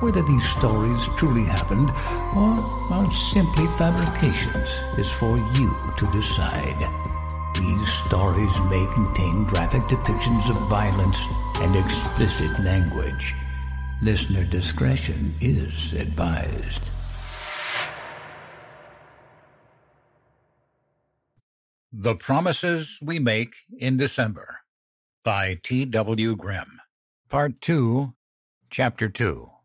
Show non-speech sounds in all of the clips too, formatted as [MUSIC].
Whether these stories truly happened or are simply fabrications is for you to decide. These stories may contain graphic depictions of violence and explicit language. Listener discretion is advised. The Promises We Make in December by T.W. Grim. Part 2, Chapter 2.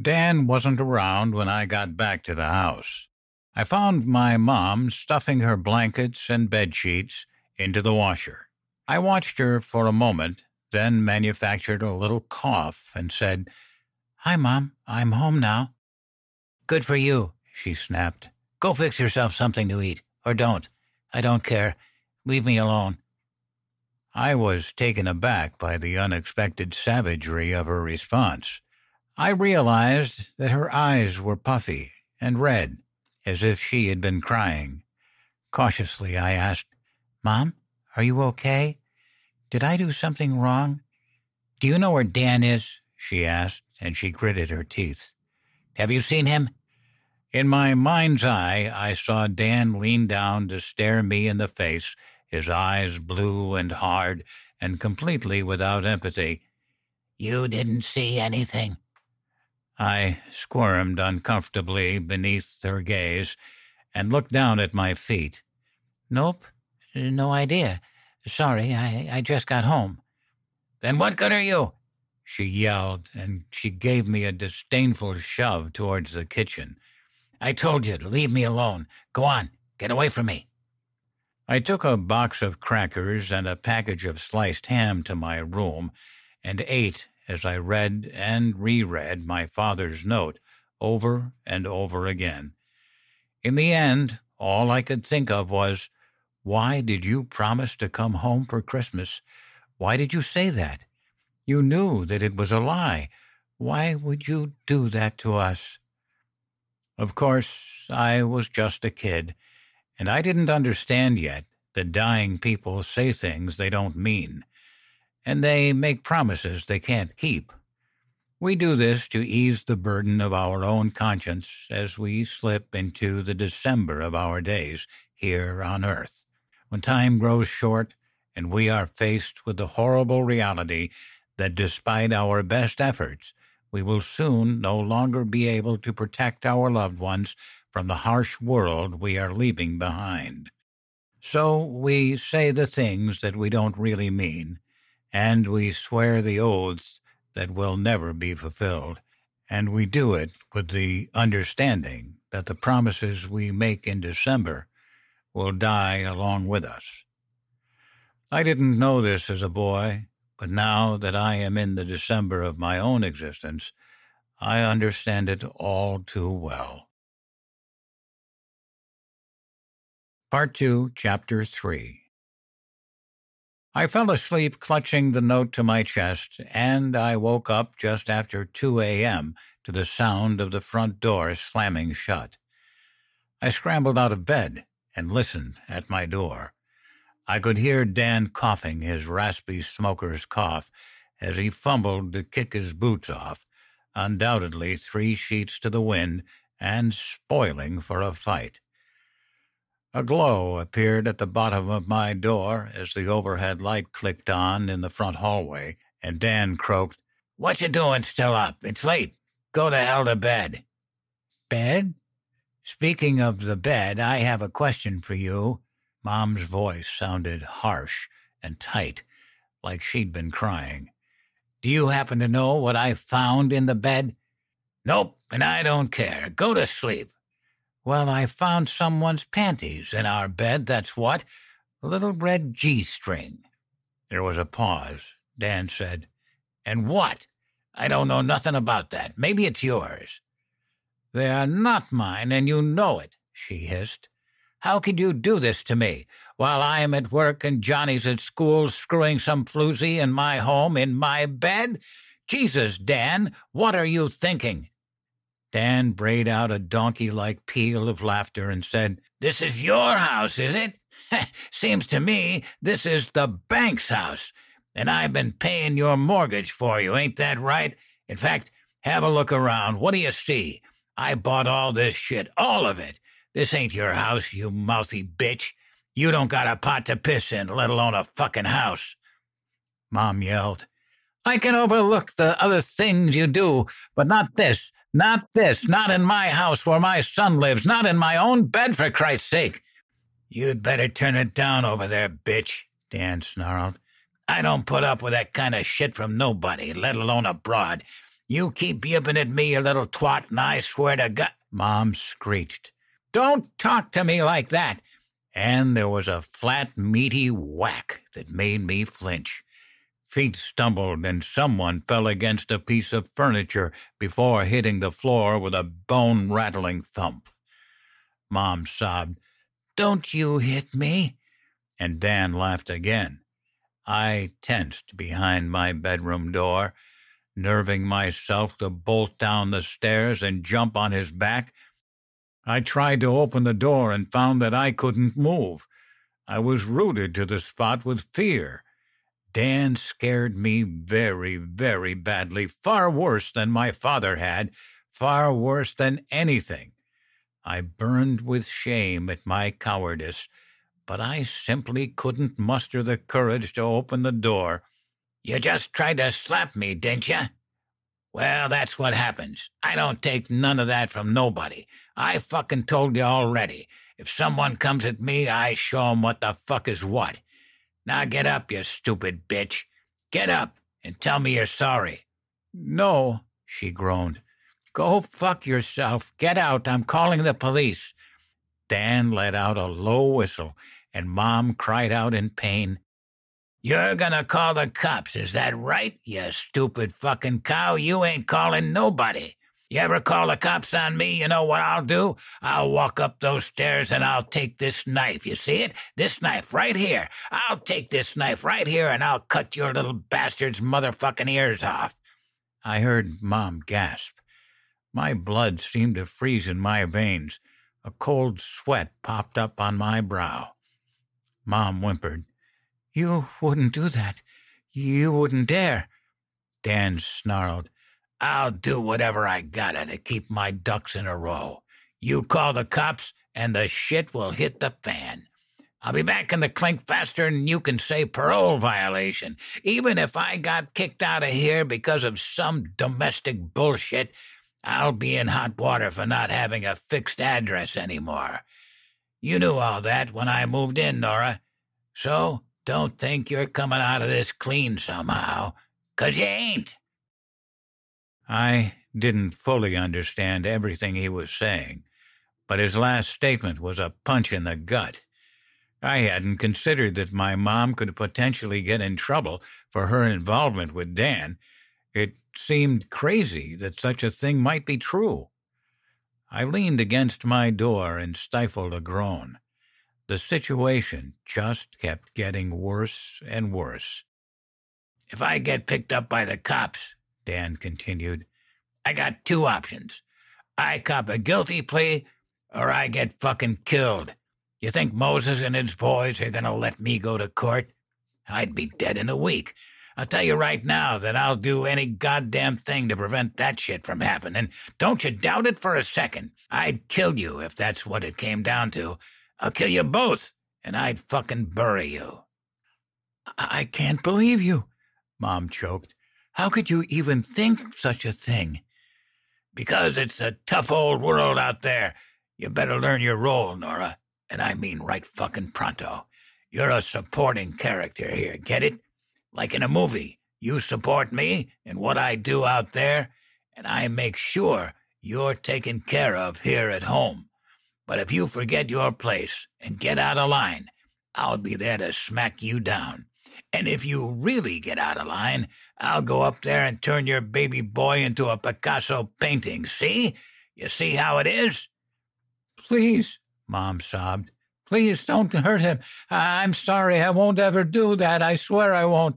Dan wasn't around when I got back to the house. I found my mom stuffing her blankets and bed sheets into the washer. I watched her for a moment then manufactured a little cough and said, Hi, Mom. I'm home now. Good for you, she snapped. Go fix yourself something to eat, or don't. I don't care. Leave me alone. I was taken aback by the unexpected savagery of her response. I realized that her eyes were puffy and red, as if she had been crying. Cautiously, I asked, Mom, are you okay? Did I do something wrong? Do you know where Dan is? she asked, and she gritted her teeth. Have you seen him? In my mind's eye, I saw Dan lean down to stare me in the face, his eyes blue and hard and completely without empathy. You didn't see anything. I squirmed uncomfortably beneath her gaze and looked down at my feet. Nope, no idea. Sorry, I, I just got home. Then what good are you? She yelled, and she gave me a disdainful shove towards the kitchen. I told you to leave me alone. Go on, get away from me. I took a box of crackers and a package of sliced ham to my room and ate as I read and reread my father's note over and over again. In the end, all I could think of was, why did you promise to come home for Christmas? Why did you say that? You knew that it was a lie. Why would you do that to us? Of course, I was just a kid, and I didn't understand yet that dying people say things they don't mean, and they make promises they can't keep. We do this to ease the burden of our own conscience as we slip into the December of our days here on earth when time grows short and we are faced with the horrible reality that despite our best efforts, we will soon no longer be able to protect our loved ones from the harsh world we are leaving behind. So we say the things that we don't really mean, and we swear the oaths that will never be fulfilled, and we do it with the understanding that the promises we make in December will die along with us. I didn't know this as a boy, but now that I am in the December of my own existence, I understand it all too well. Part 2, Chapter 3 I fell asleep clutching the note to my chest, and I woke up just after 2 a.m. to the sound of the front door slamming shut. I scrambled out of bed and listened at my door. I could hear Dan coughing his raspy smoker's cough as he fumbled to kick his boots off, undoubtedly three sheets to the wind and spoiling for a fight. A glow appeared at the bottom of my door as the overhead light clicked on in the front hallway, and Dan croaked, What you doing still up? It's late. Go to hell to bed. Bed? Speaking of the bed, I have a question for you. Mom's voice sounded harsh and tight, like she'd been crying. Do you happen to know what I found in the bed? Nope, and I don't care. Go to sleep. Well, I found someone's panties in our bed, that's what. A little red G string. There was a pause. Dan said, And what? I don't know nothing about that. Maybe it's yours. They are not mine, and you know it, she hissed. How can you do this to me while I am at work and Johnny's at school screwing some floozy in my home in my bed? Jesus, Dan, what are you thinking? Dan brayed out a donkey like peal of laughter and said, This is your house, is it? [LAUGHS] Seems to me this is the bank's house, and I've been paying your mortgage for you, ain't that right? In fact, have a look around. What do you see? I bought all this shit, all of it. This ain't your house, you mouthy bitch. You don't got a pot to piss in, let alone a fucking house. Mom yelled, I can overlook the other things you do, but not this. Not this. Not in my house where my son lives. Not in my own bed, for Christ's sake. You'd better turn it down over there, bitch, Dan snarled. I don't put up with that kind of shit from nobody, let alone abroad. You keep yipping at me, you little twat, and I swear to God. Mom screeched. Don't talk to me like that. And there was a flat, meaty whack that made me flinch. Feet stumbled, and someone fell against a piece of furniture before hitting the floor with a bone rattling thump. Mom sobbed, Don't you hit me. And Dan laughed again. I tensed behind my bedroom door, nerving myself to bolt down the stairs and jump on his back. I tried to open the door and found that I couldn't move. I was rooted to the spot with fear. Dan scared me very, very badly, far worse than my father had, far worse than anything. I burned with shame at my cowardice, but I simply couldn't muster the courage to open the door. You just tried to slap me, didn't you? Well, that's what happens. I don't take none of that from nobody. I fucking told you already. If someone comes at me, I show 'em what the fuck is what. Now get up, you stupid bitch. Get up and tell me you're sorry. No, she groaned. Go fuck yourself. Get out. I'm calling the police. Dan let out a low whistle, and Mom cried out in pain. You're gonna call the cops, is that right, you stupid fucking cow? You ain't calling nobody. You ever call the cops on me, you know what I'll do? I'll walk up those stairs and I'll take this knife. You see it? This knife right here. I'll take this knife right here and I'll cut your little bastard's motherfucking ears off. I heard Mom gasp. My blood seemed to freeze in my veins. A cold sweat popped up on my brow. Mom whimpered, You wouldn't do that. You wouldn't dare. Dan snarled, I'll do whatever I gotta to keep my ducks in a row. You call the cops, and the shit will hit the fan. I'll be back in the clink faster than you can say parole violation. Even if I got kicked out of here because of some domestic bullshit, I'll be in hot water for not having a fixed address anymore. You knew all that when I moved in, Nora. So don't think you're coming out of this clean somehow, 'cause you ain't. I didn't fully understand everything he was saying, but his last statement was a punch in the gut. I hadn't considered that my mom could potentially get in trouble for her involvement with Dan. It seemed crazy that such a thing might be true. I leaned against my door and stifled a groan. The situation just kept getting worse and worse. If I get picked up by the cops, Dan continued, I got two options. I cop a guilty plea or I get fucking killed. You think Moses and his boys are going to let me go to court? I'd be dead in a week. I'll tell you right now that I'll do any goddamn thing to prevent that shit from happening. Don't you doubt it for a second. I'd kill you if that's what it came down to. I'll kill you both, and I'd fucking bury you. I can't believe you, Mom choked. How could you even think such a thing? Because it's a tough old world out there. You better learn your role, Nora. And I mean right fucking pronto. You're a supporting character here, get it? Like in a movie. You support me and what I do out there, and I make sure you're taken care of here at home. But if you forget your place and get out of line, I'll be there to smack you down. And if you really get out of line, I'll go up there and turn your baby boy into a Picasso painting. See? You see how it is? Please, Mom sobbed. Please don't hurt him. I'm sorry. I won't ever do that. I swear I won't.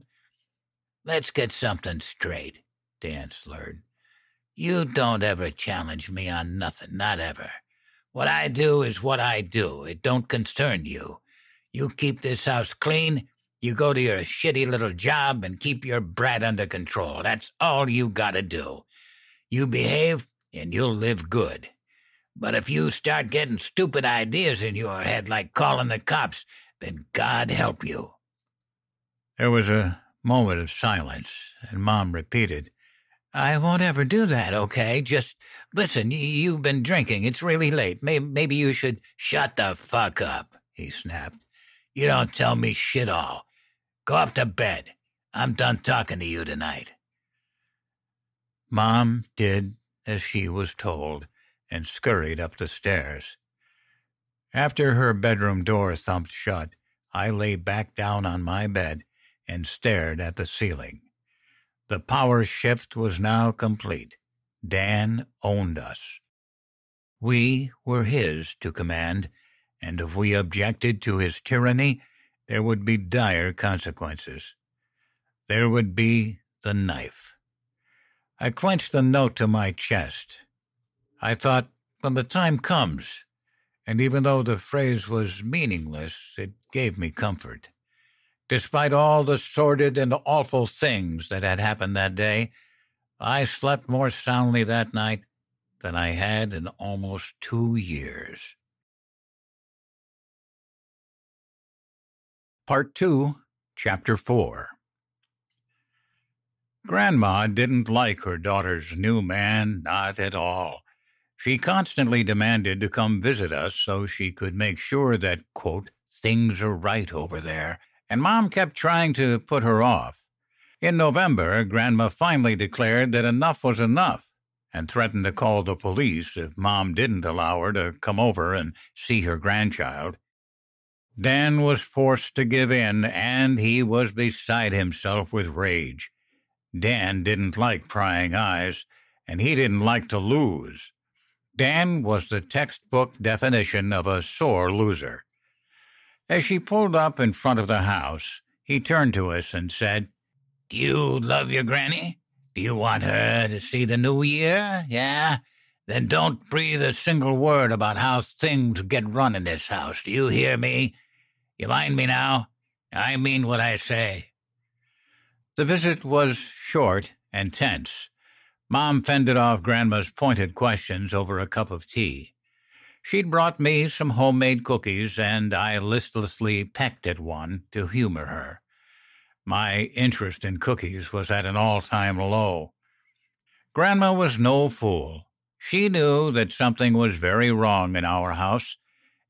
Let's get something straight, Dan slurred. You don't ever challenge me on nothing, not ever. What I do is what I do. It don't concern you. You keep this house clean, you go to your shitty little job and keep your brat under control. That's all you gotta do. You behave and you'll live good. But if you start getting stupid ideas in your head like calling the cops, then God help you. There was a moment of silence, and Mom repeated, I won't ever do that, okay? Just listen, you've been drinking. It's really late. Maybe you should shut the fuck up, he snapped. You don't tell me shit all. Go up to bed. I'm done talking to you tonight. Mom did as she was told and scurried up the stairs. After her bedroom door thumped shut, I lay back down on my bed and stared at the ceiling. The power shift was now complete. Dan owned us. We were his to command, and if we objected to his tyranny, there would be dire consequences. There would be the knife. I clenched the note to my chest I thought, when the time comes, and even though the phrase was meaningless, it gave me comfort. Despite all the sordid and awful things that had happened that day, I slept more soundly that night than I had in almost two years. Part 2, Chapter 4 Grandma didn't like her daughter's new man, not at all. She constantly demanded to come visit us so she could make sure that, quote, things are right over there, and Mom kept trying to put her off. In November, Grandma finally declared that enough was enough and threatened to call the police if Mom didn't allow her to come over and see her grandchild. Dan was forced to give in, and he was beside himself with rage. Dan didn't like prying eyes, and he didn't like to lose. Dan was the textbook definition of a sore loser. As she pulled up in front of the house, he turned to us and said, Do you love your granny? Do you want her to see the new year? Yeah? Then don't breathe a single word about how things get run in this house. Do you hear me? You mind me now? I mean what I say. The visit was short and tense. Mom fended off Grandma's pointed questions over a cup of tea. She'd brought me some homemade cookies, and I listlessly pecked at one to humor her. My interest in cookies was at an all time low. Grandma was no fool. She knew that something was very wrong in our house,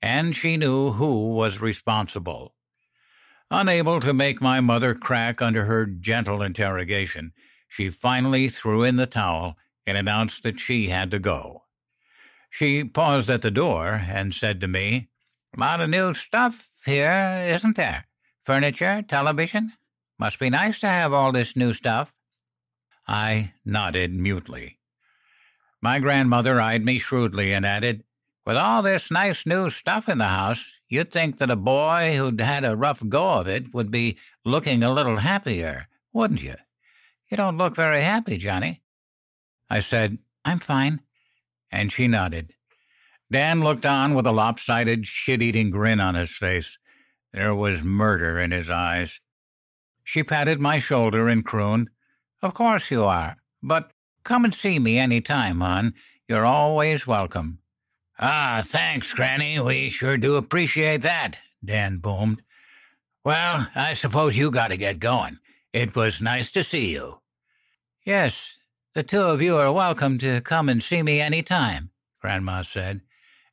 and she knew who was responsible. Unable to make my mother crack under her gentle interrogation, she finally threw in the towel and announced that she had to go. She paused at the door and said to me, lot of new stuff here, isn't there? Furniture, television? Must be nice to have all this new stuff. I nodded mutely. My grandmother eyed me shrewdly and added, With all this nice new stuff in the house, you'd think that a boy who'd had a rough go of it would be looking a little happier, wouldn't you? You don't look very happy, Johnny. I said, I'm fine. And she nodded. Dan looked on with a lopsided, shit eating grin on his face. There was murder in his eyes. She patted my shoulder and crooned, Of course you are. But come and see me any time, hon. You're always welcome. Ah, thanks, Granny. We sure do appreciate that, Dan boomed. Well, I suppose you got to get going. It was nice to see you. Yes, the two of you are welcome to come and see me any time, Grandma said,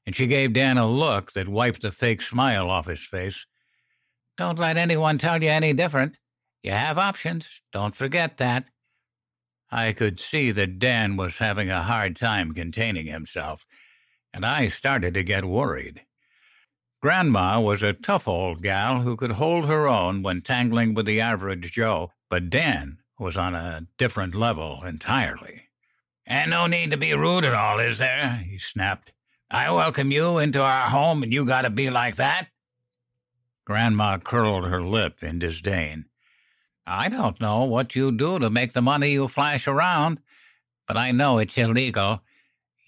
and she gave Dan a look that wiped the fake smile off his face. Don't let anyone tell you any different. You have options. Don't forget that. I could see that Dan was having a hard time containing himself, and I started to get worried. Grandma was a tough old gal who could hold her own when tangling with the average Joe, but Dan was on a different level entirely. And no need to be rude at all, is there? he snapped. I welcome you into our home, and you gotta be like that? Grandma curled her lip in disdain. I don't know what you do to make the money you flash around, but I know it's illegal.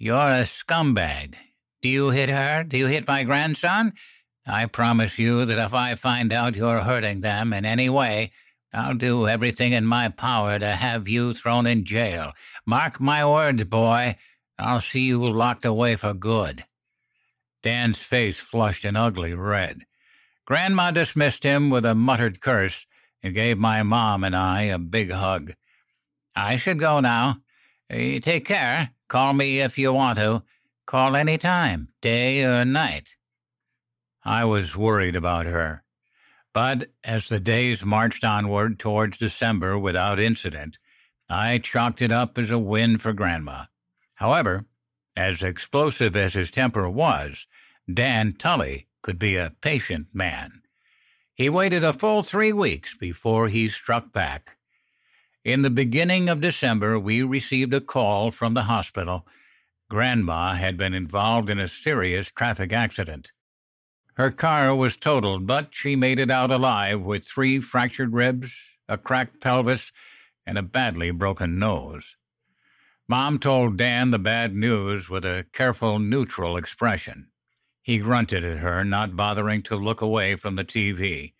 You're a scumbag. Do you hit her? Do you hit my grandson? I promise you that if I find out you're hurting them in any way, I'll do everything in my power to have you thrown in jail. Mark my words, boy. I'll see you locked away for good. Dan's face flushed an ugly red. Grandma dismissed him with a muttered curse and gave my mom and I a big hug. I should go now. Take care. Call me if you want to. Call any time, day or night. I was worried about her. But as the days marched onward towards December without incident, I chalked it up as a win for Grandma. However, as explosive as his temper was, Dan Tully could be a patient man. He waited a full three weeks before he struck back. In the beginning of December, we received a call from the hospital. Grandma had been involved in a serious traffic accident. Her car was totaled, but she made it out alive with three fractured ribs, a cracked pelvis, and a badly broken nose. Mom told Dan the bad news with a careful, neutral expression. He grunted at her, not bothering to look away from the TV.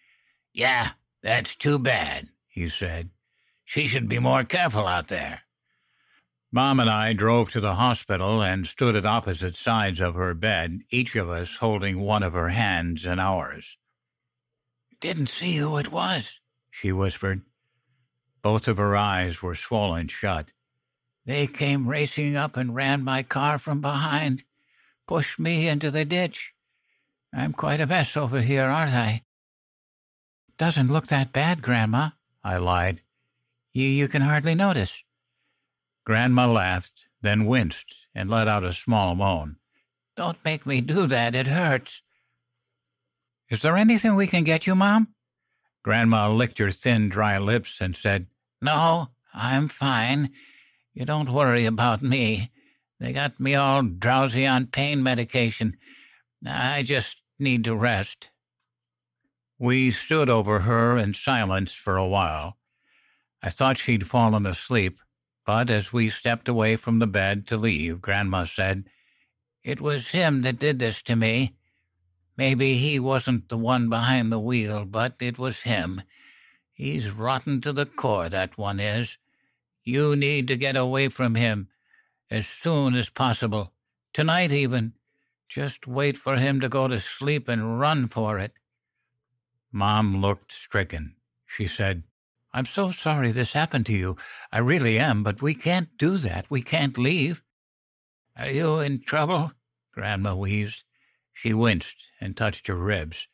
Yeah, that's too bad, he said. She should be more careful out there. Mom and I drove to the hospital and stood at opposite sides of her bed, each of us holding one of her hands in ours. Didn't see who it was, she whispered. Both of her eyes were swollen shut. They came racing up and ran my car from behind, pushed me into the ditch. I'm quite a mess over here, aren't I? Doesn't look that bad, Grandma, I lied. You, you can hardly notice. Grandma laughed, then winced and let out a small moan. Don't make me do that. It hurts. Is there anything we can get you, Mom? Grandma licked her thin, dry lips and said, No, I'm fine. You don't worry about me. They got me all drowsy on pain medication. I just need to rest. We stood over her in silence for a while. I thought she'd fallen asleep, but as we stepped away from the bed to leave, Grandma said, It was him that did this to me. Maybe he wasn't the one behind the wheel, but it was him. He's rotten to the core, that one is. You need to get away from him as soon as possible. Tonight, even. Just wait for him to go to sleep and run for it. Mom looked stricken. She said, I'm so sorry this happened to you. I really am, but we can't do that. We can't leave. Are you in trouble? Grandma wheezed. She winced and touched her ribs.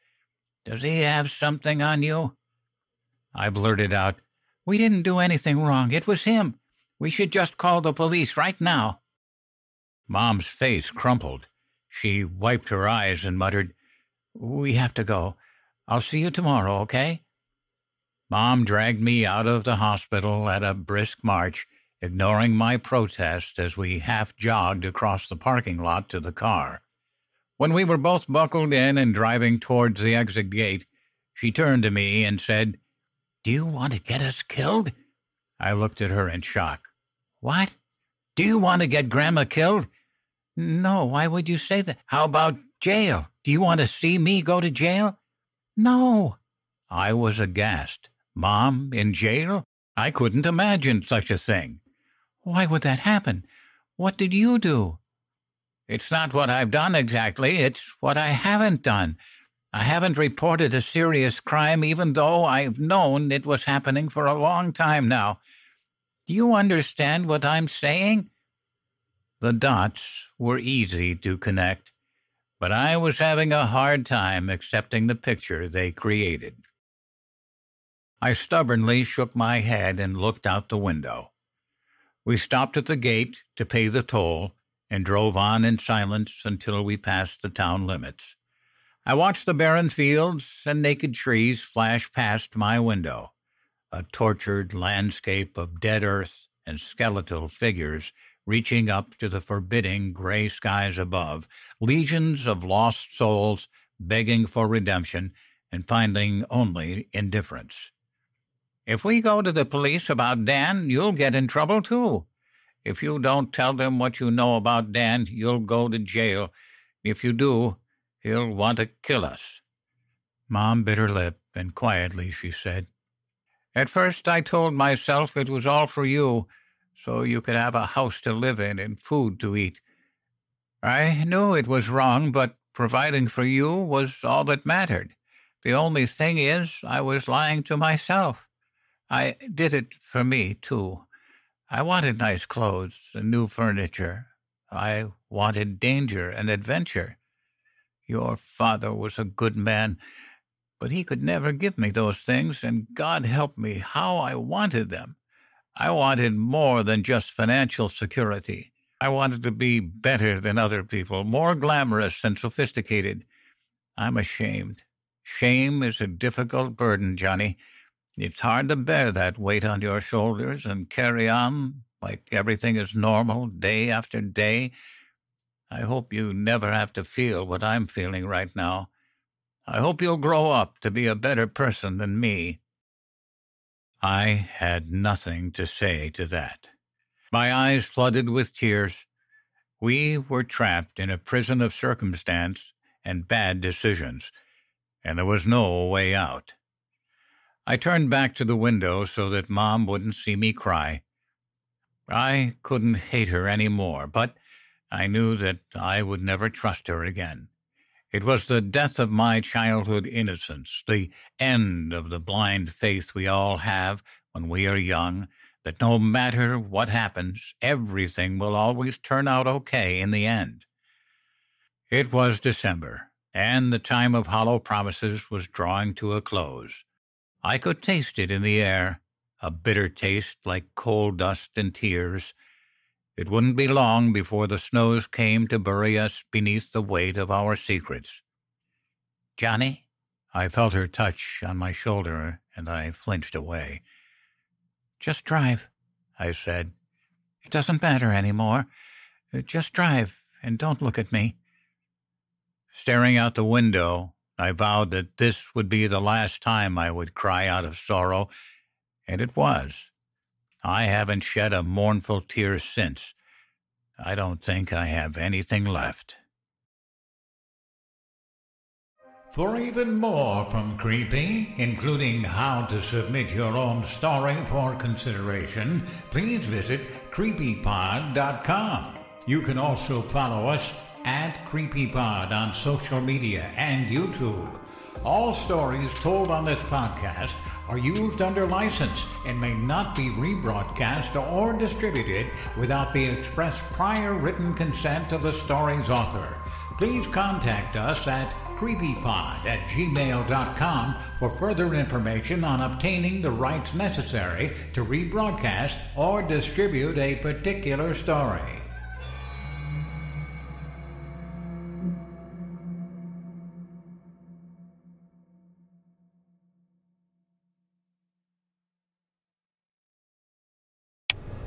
Does he have something on you? I blurted out, We didn't do anything wrong. It was him. We should just call the police right now. Mom's face crumpled. She wiped her eyes and muttered, We have to go. I'll see you tomorrow, okay? Mom dragged me out of the hospital at a brisk march, ignoring my protest as we half jogged across the parking lot to the car. When we were both buckled in and driving towards the exit gate, she turned to me and said, Do you want to get us killed? I looked at her in shock. What? Do you want to get Grandma killed? No, why would you say that? How about jail? Do you want to see me go to jail? No. I was aghast. Mom in jail? I couldn't imagine such a thing. Why would that happen? What did you do? It's not what I've done exactly, it's what I haven't done. I haven't reported a serious crime, even though I've known it was happening for a long time now. Do you understand what I'm saying? The dots were easy to connect, but I was having a hard time accepting the picture they created. I stubbornly shook my head and looked out the window. We stopped at the gate to pay the toll and drove on in silence until we passed the town limits. I watched the barren fields and naked trees flash past my window, a tortured landscape of dead earth and skeletal figures reaching up to the forbidding gray skies above, legions of lost souls begging for redemption and finding only indifference. If we go to the police about Dan, you'll get in trouble too. If you don't tell them what you know about Dan, you'll go to jail. If you do, he'll want to kill us. Mom bit her lip, and quietly she said, At first I told myself it was all for you, so you could have a house to live in and food to eat. I knew it was wrong, but providing for you was all that mattered. The only thing is, I was lying to myself. I did it for me, too. I wanted nice clothes and new furniture. I wanted danger and adventure. Your father was a good man, but he could never give me those things, and God help me how I wanted them. I wanted more than just financial security. I wanted to be better than other people, more glamorous and sophisticated. I'm ashamed. Shame is a difficult burden, Johnny. It's hard to bear that weight on your shoulders and carry on like everything is normal day after day. I hope you never have to feel what I'm feeling right now. I hope you'll grow up to be a better person than me. I had nothing to say to that. My eyes flooded with tears. We were trapped in a prison of circumstance and bad decisions, and there was no way out. I turned back to the window so that Mom wouldn't see me cry. I couldn't hate her any more, but I knew that I would never trust her again. It was the death of my childhood innocence, the end of the blind faith we all have when we are young, that no matter what happens, everything will always turn out okay in the end. It was December, and the time of hollow promises was drawing to a close. I could taste it in the air, a bitter taste like coal dust and tears. It wouldn't be long before the snows came to bury us beneath the weight of our secrets. Johnny? I felt her touch on my shoulder, and I flinched away. Just drive, I said. It doesn't matter any more. Just drive, and don't look at me. Staring out the window, I vowed that this would be the last time I would cry out of sorrow, and it was. I haven't shed a mournful tear since. I don't think I have anything left. For even more from Creepy, including how to submit your own story for consideration, please visit creepypod.com. You can also follow us at CreepyPod on social media and YouTube. All stories told on this podcast are used under license and may not be rebroadcast or distributed without the express prior written consent of the story's author. Please contact us at creepypod at gmail.com for further information on obtaining the rights necessary to rebroadcast or distribute a particular story.